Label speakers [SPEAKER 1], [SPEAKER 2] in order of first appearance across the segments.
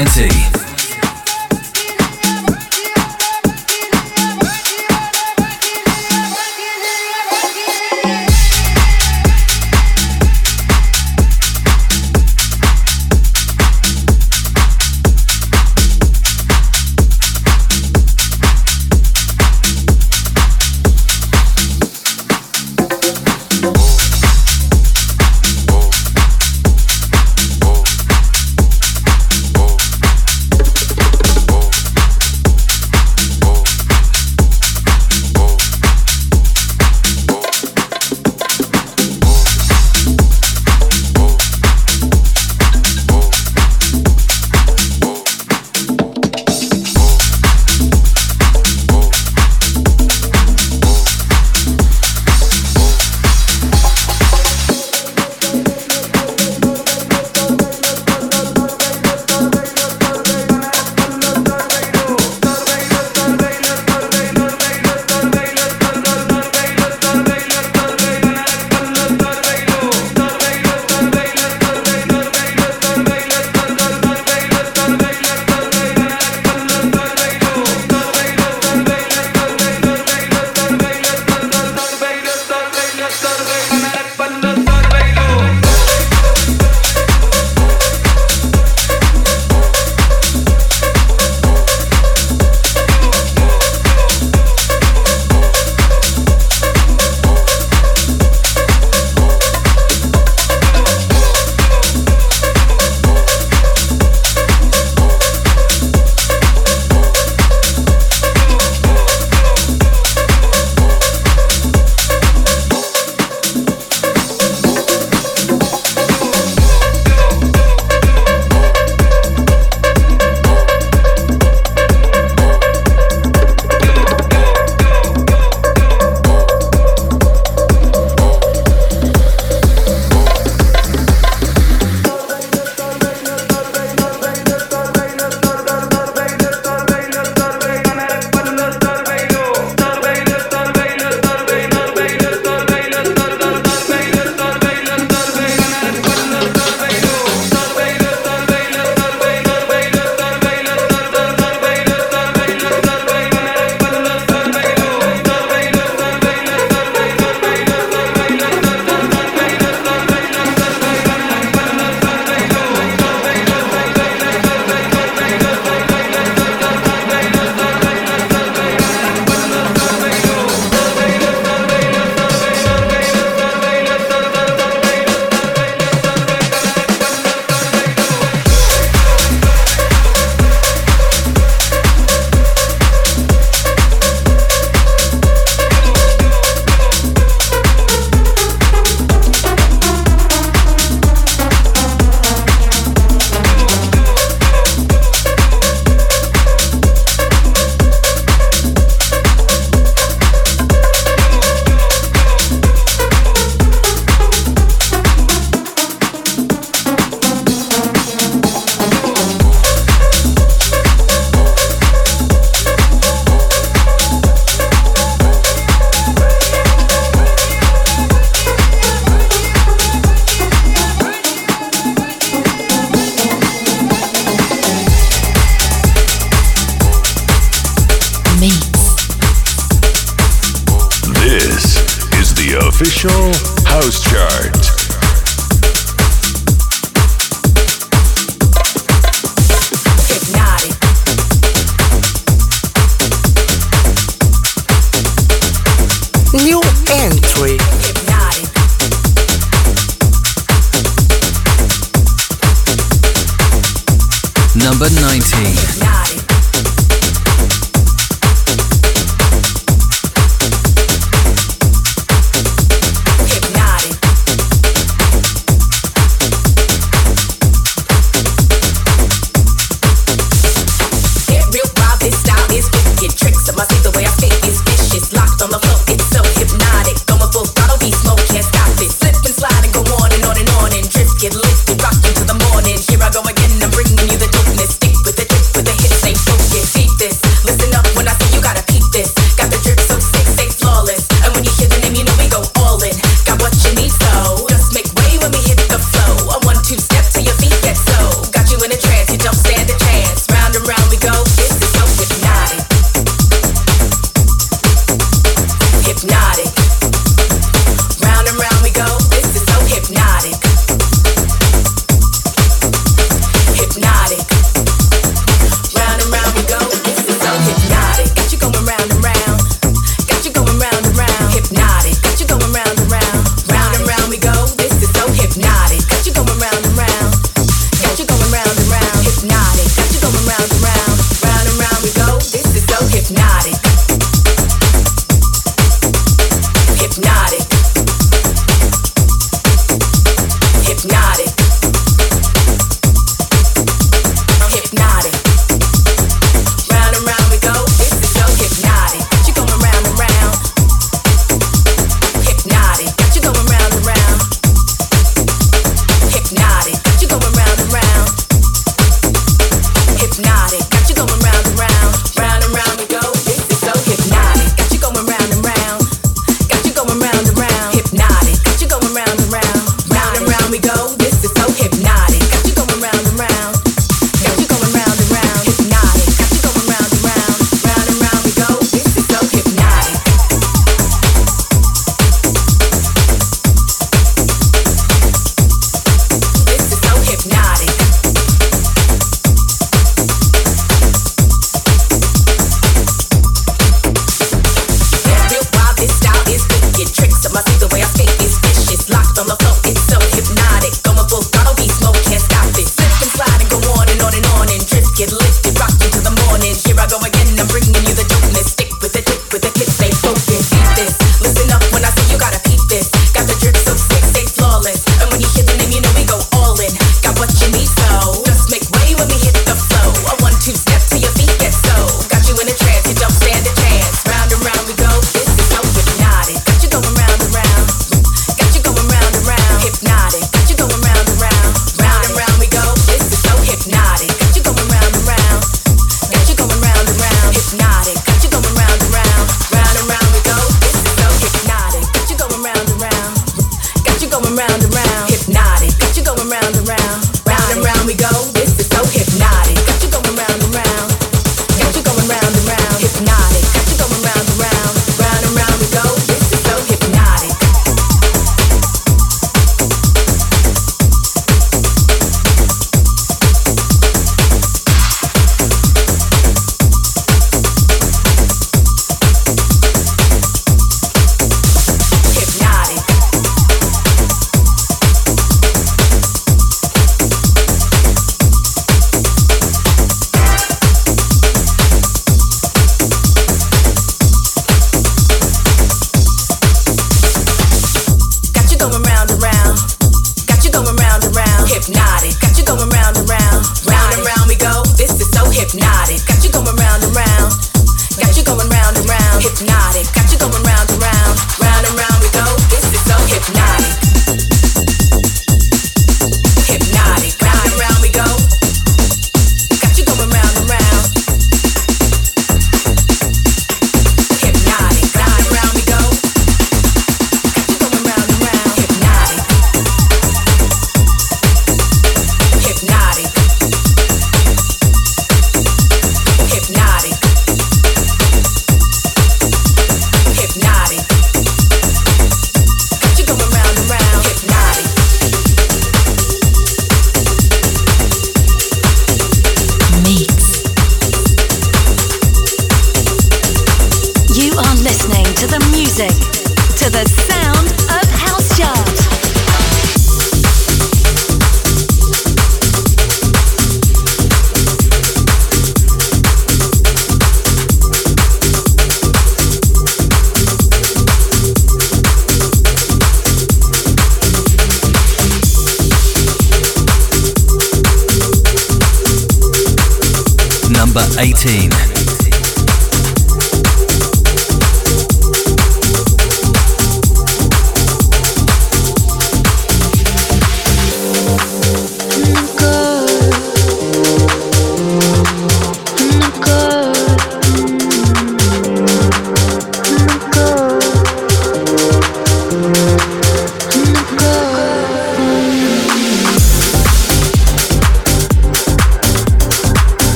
[SPEAKER 1] 20.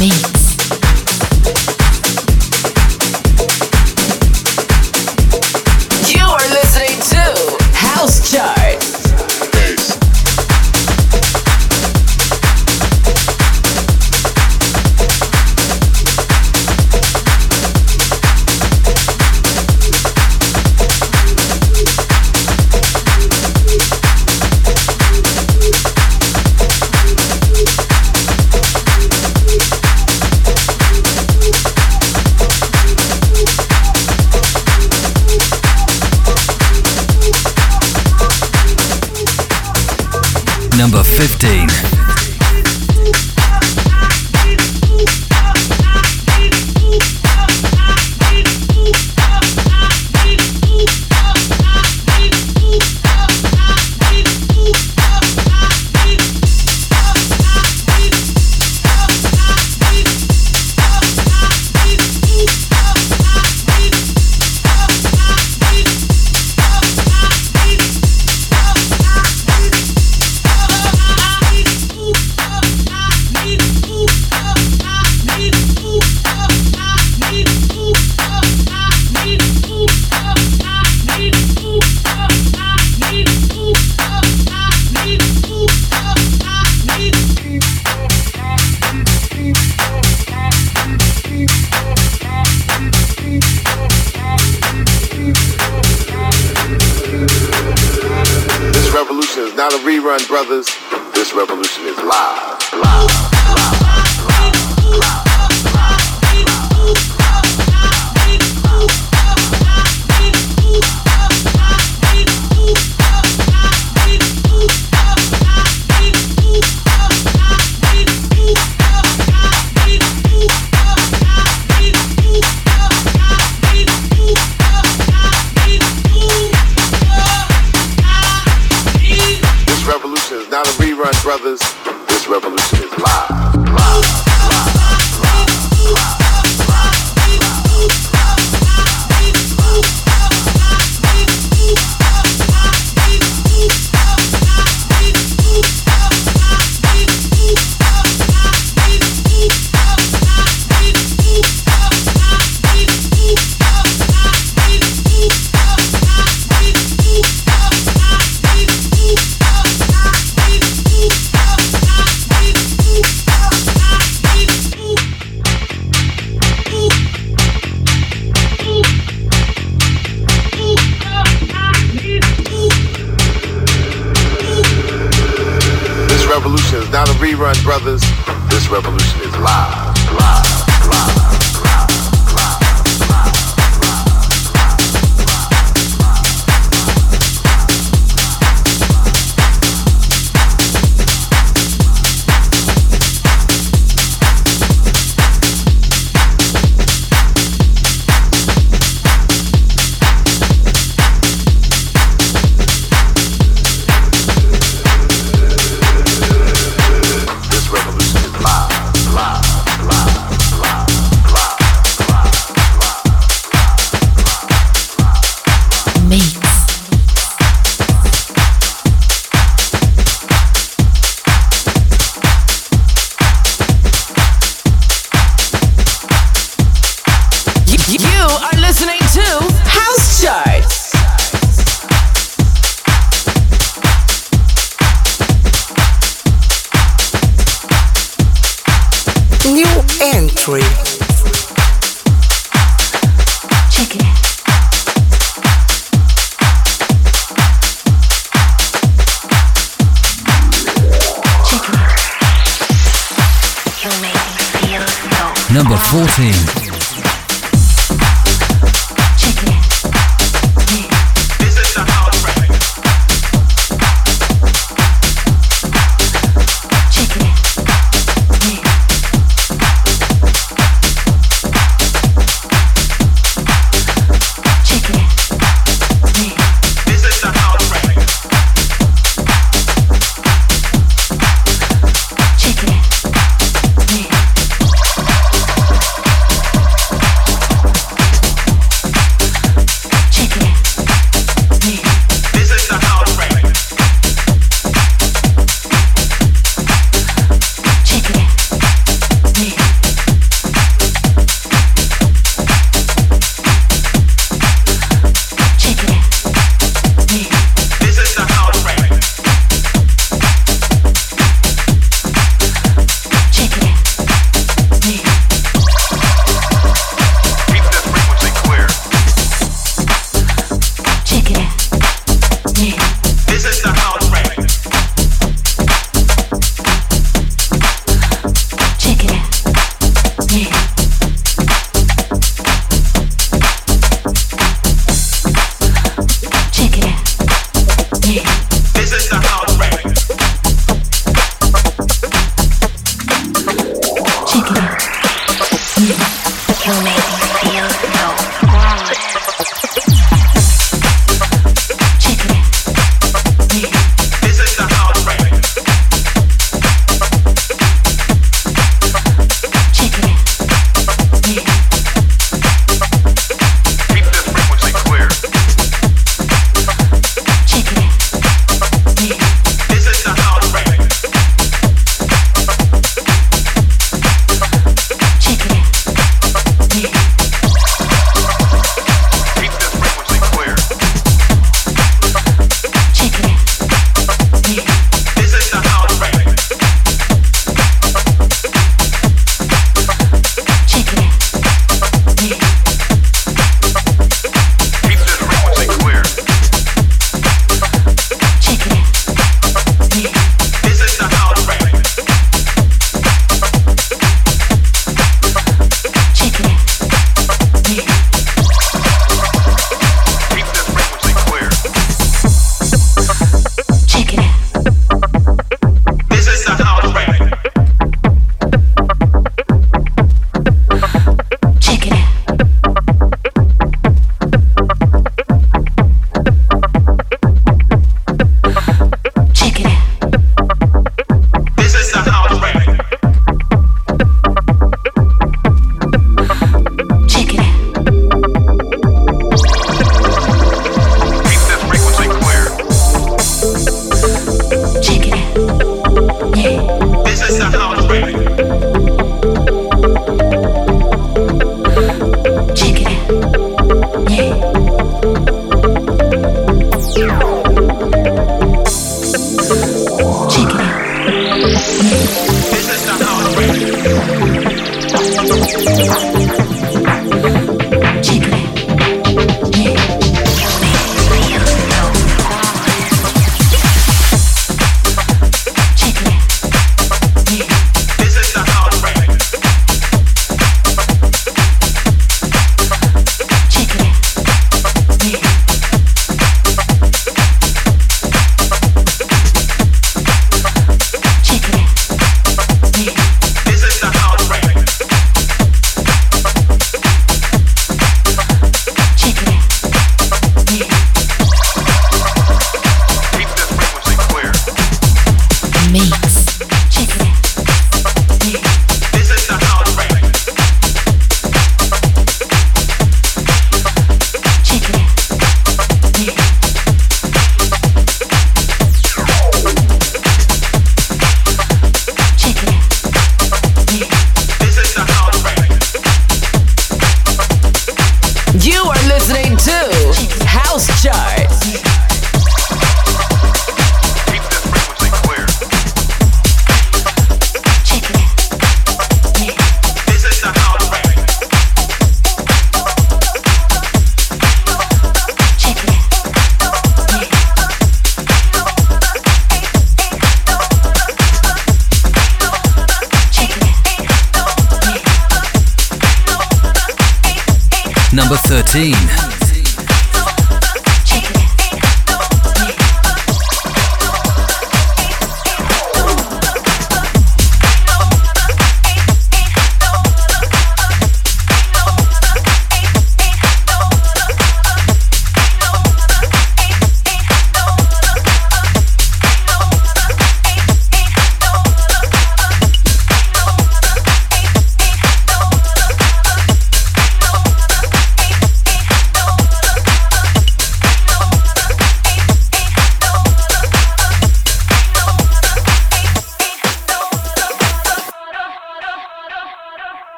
[SPEAKER 2] Brothers,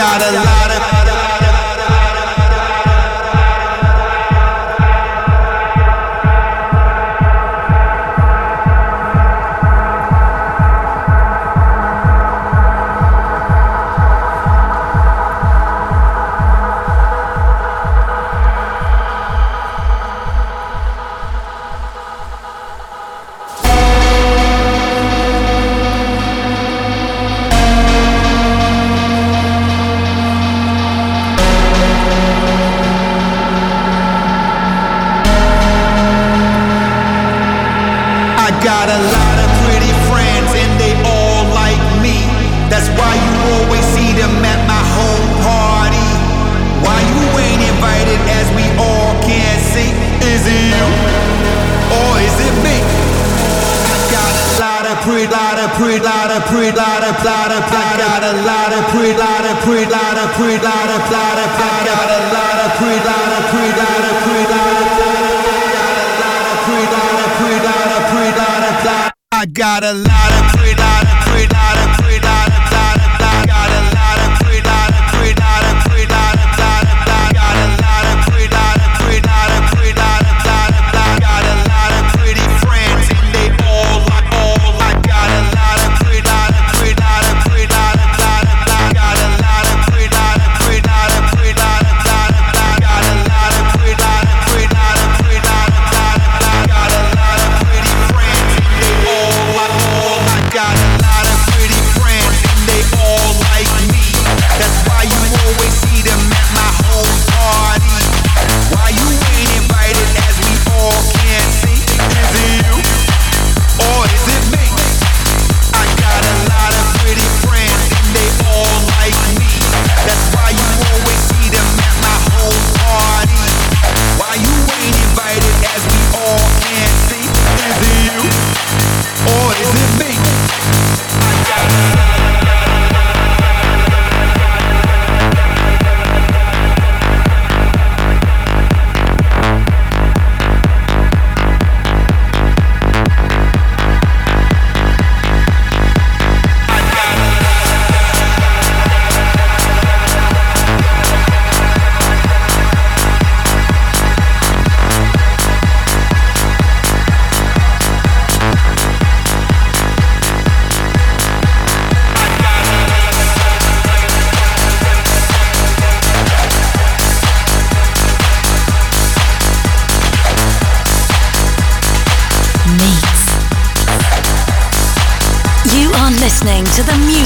[SPEAKER 3] got a lot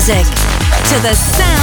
[SPEAKER 3] music to the sound.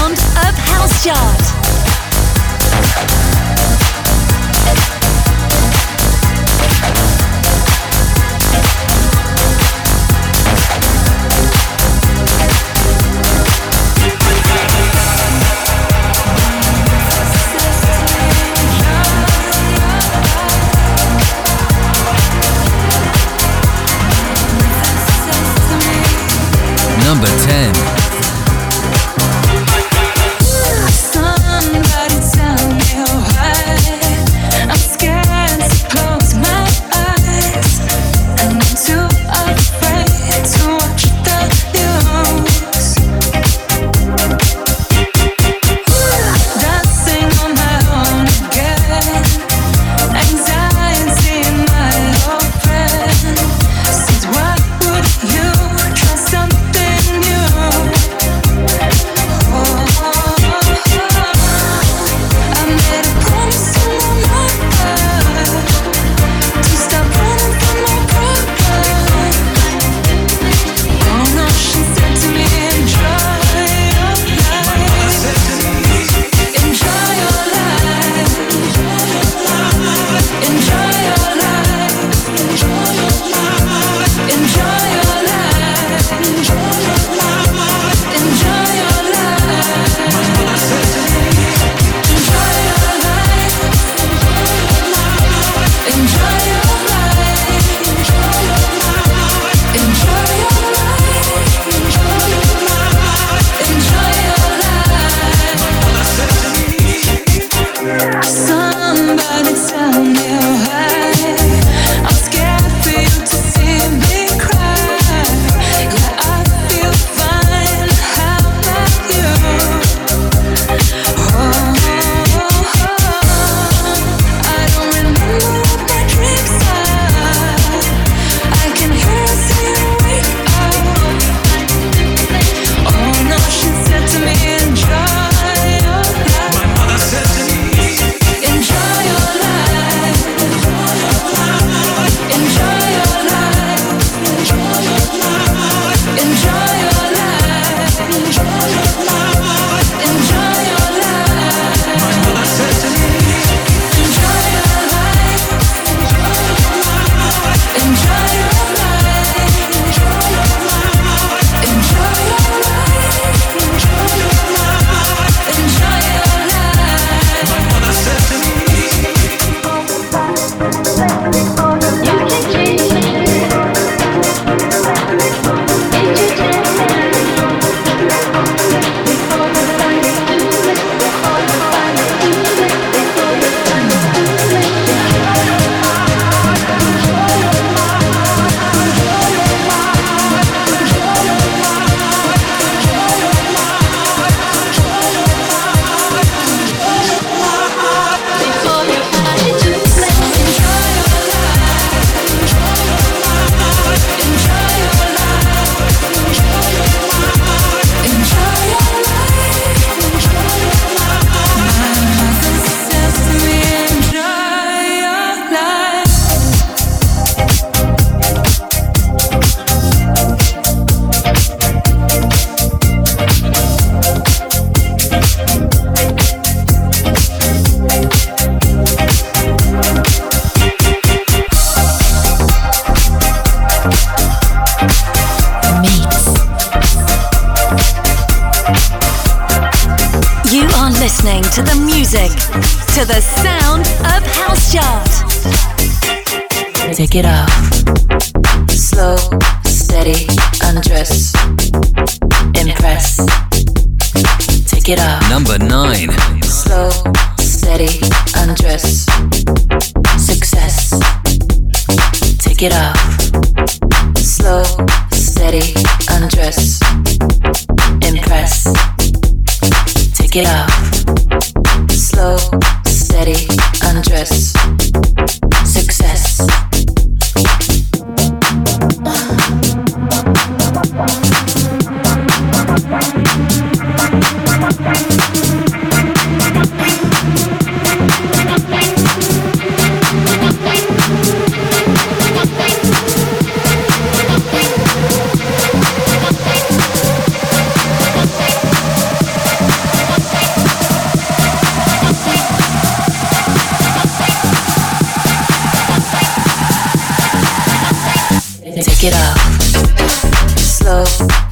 [SPEAKER 4] Take it off. Slow,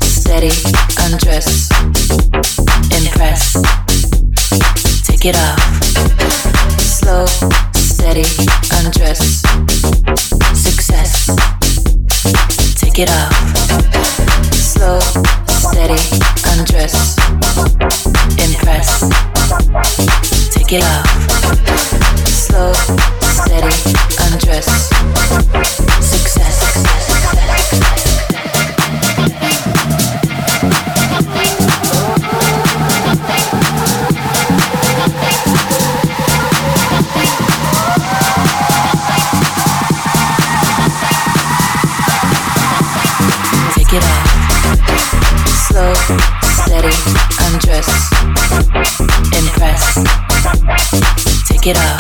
[SPEAKER 4] steady, undress. Impress. Take it off. Slow, steady, undress. Success. Take it off. It off.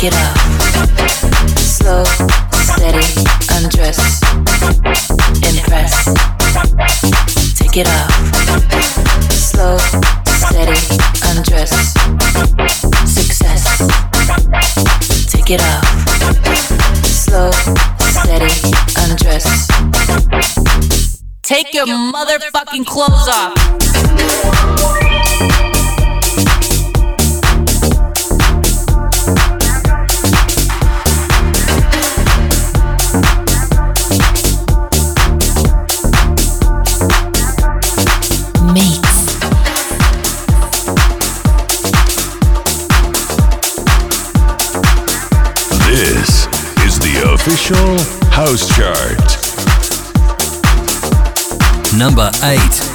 [SPEAKER 4] Take it off. Slow, steady, undress. Impress. Take it off. Slow, steady, undress. Success. Take it off. Slow, steady, undress. Take
[SPEAKER 5] your motherfucking clothes off.
[SPEAKER 6] Official house chart.
[SPEAKER 7] Number 8.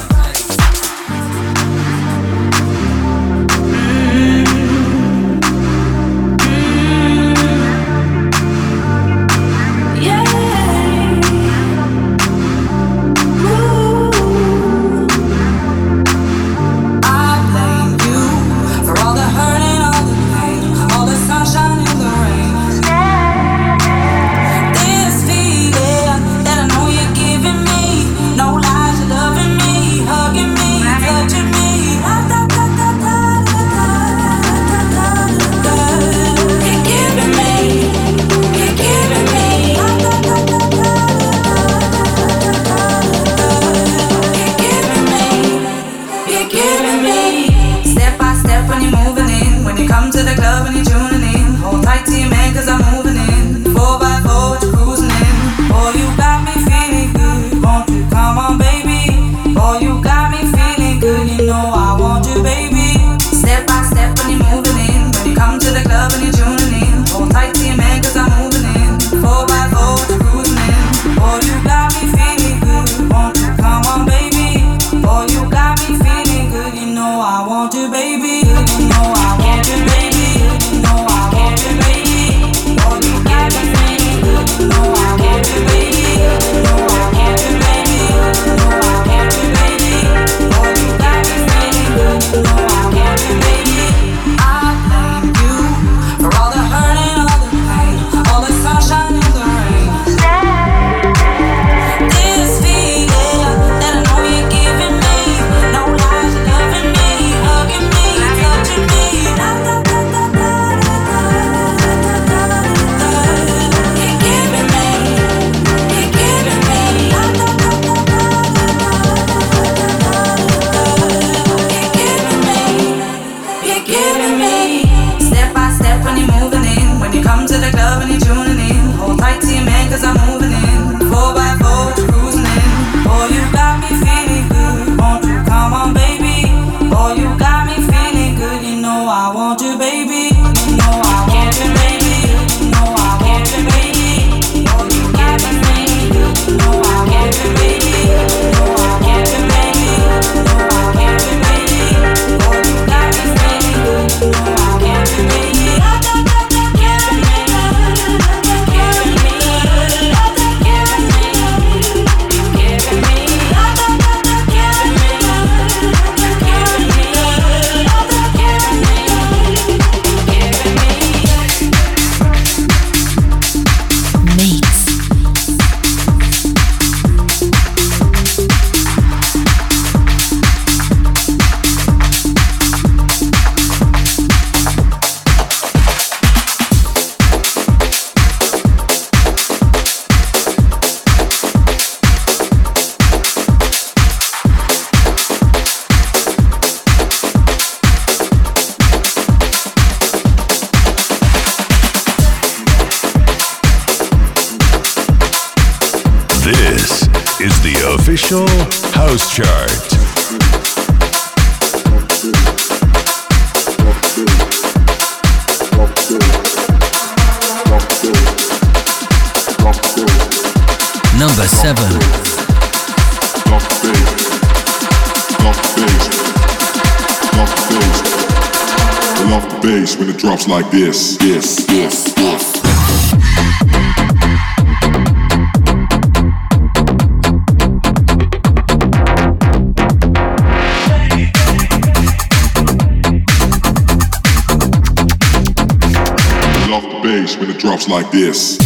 [SPEAKER 8] This.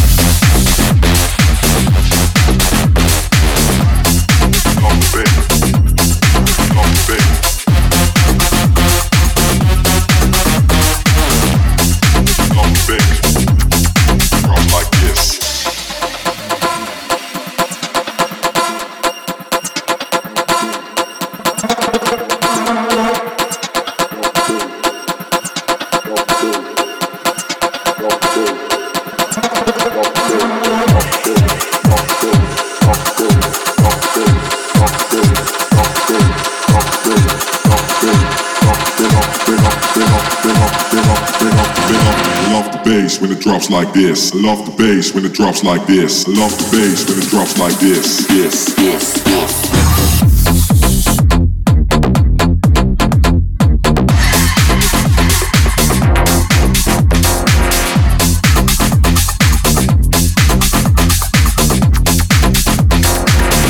[SPEAKER 8] Like this. Love the bass when it drops like this. I Love the bass when it drops like this. Yes, yes, yes.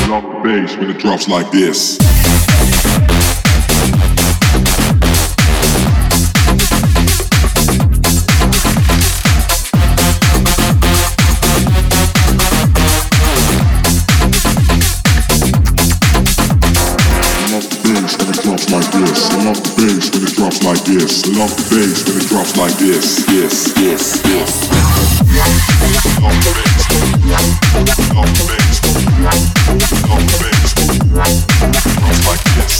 [SPEAKER 8] Love the bass when it drops like this. This. Love the bass when it drops like this. Yes, yes, yes. Like this.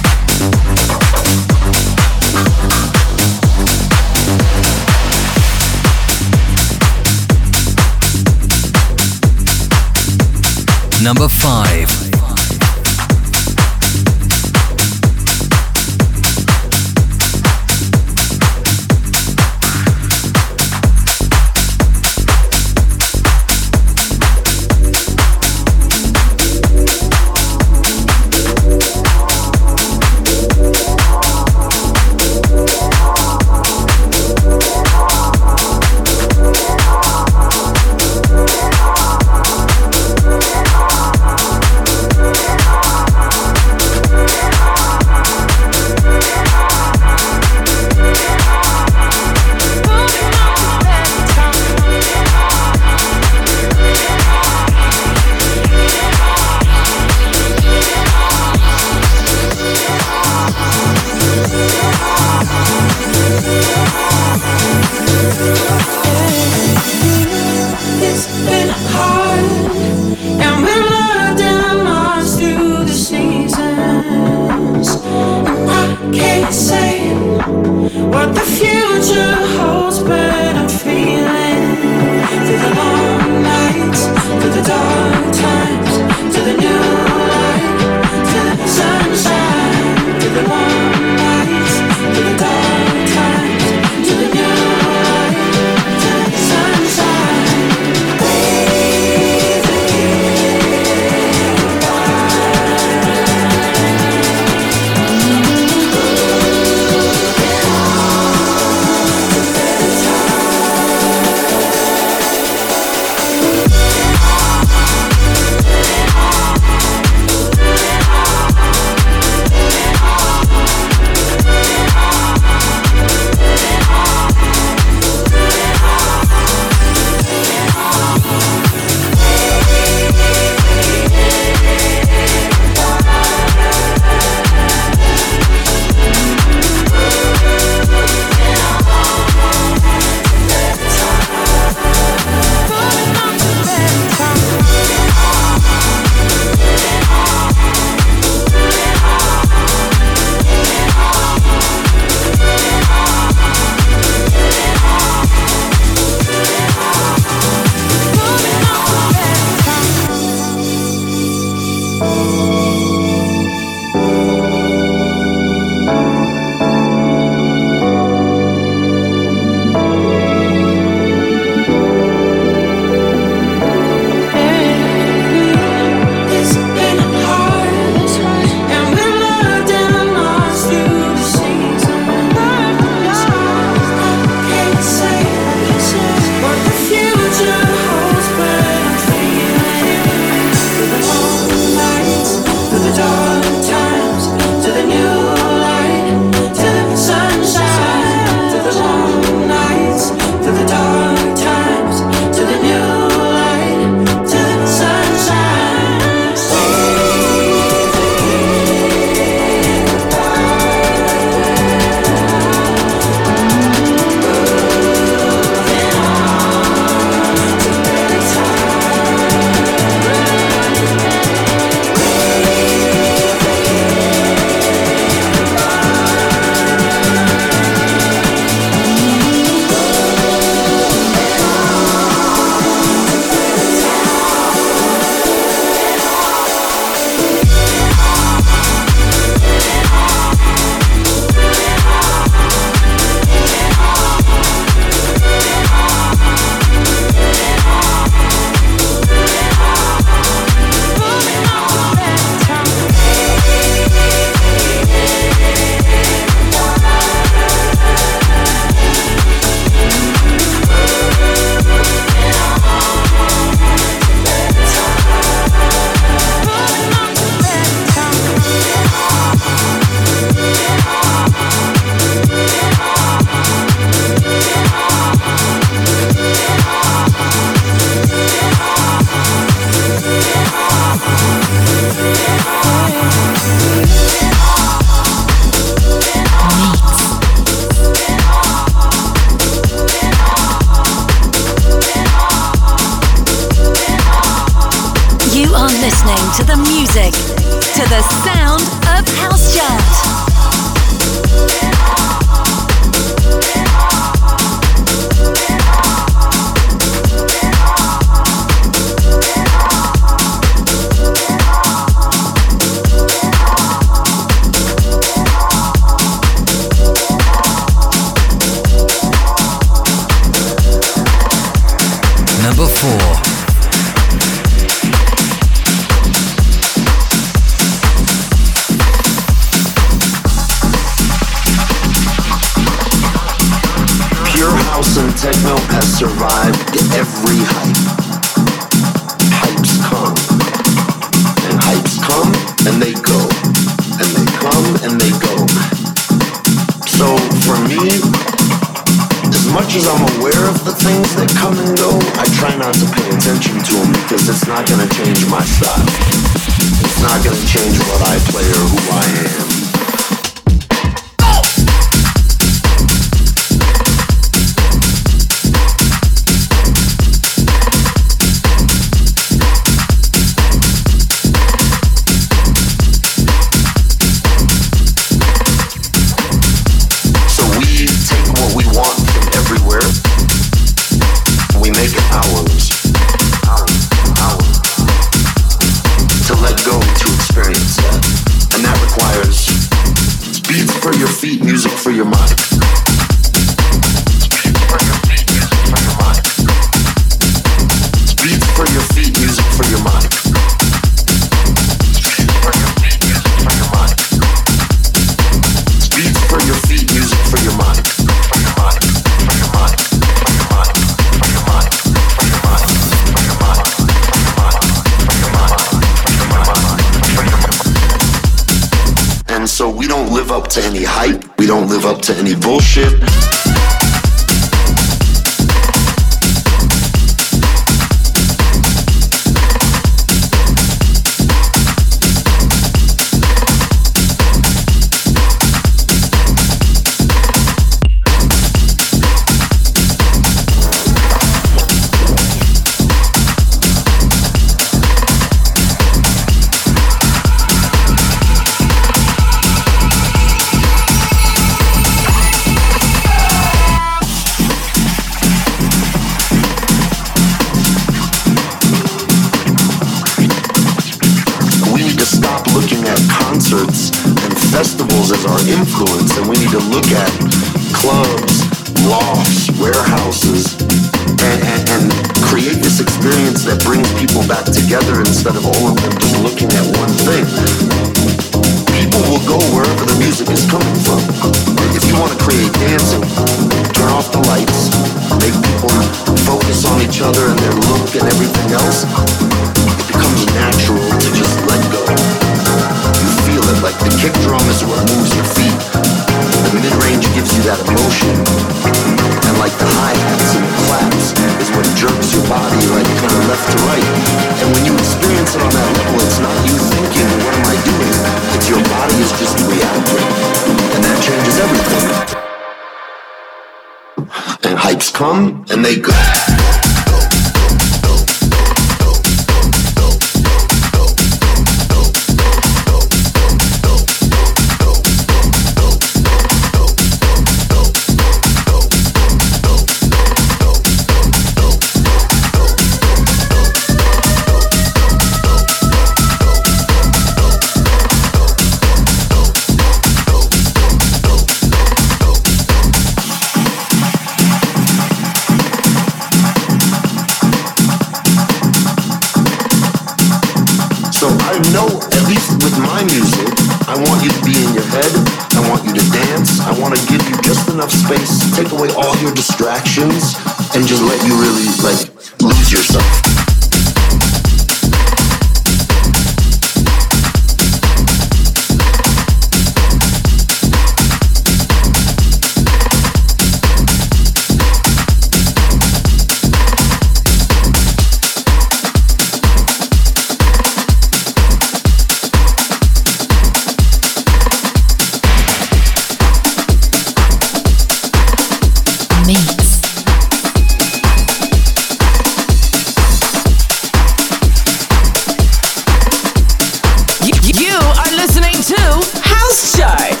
[SPEAKER 9] Show.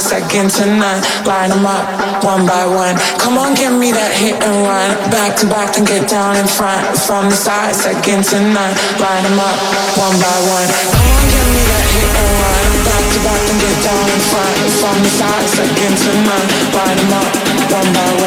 [SPEAKER 9] Second to none. Line them up one by one. Come on, give me that hit and run. Back to back, then get down in front. From the side, second to none. Line them up one by one. Come on, give me that hit and run. Back to back, then get down in front. From the side, second to none. Line them up one by one.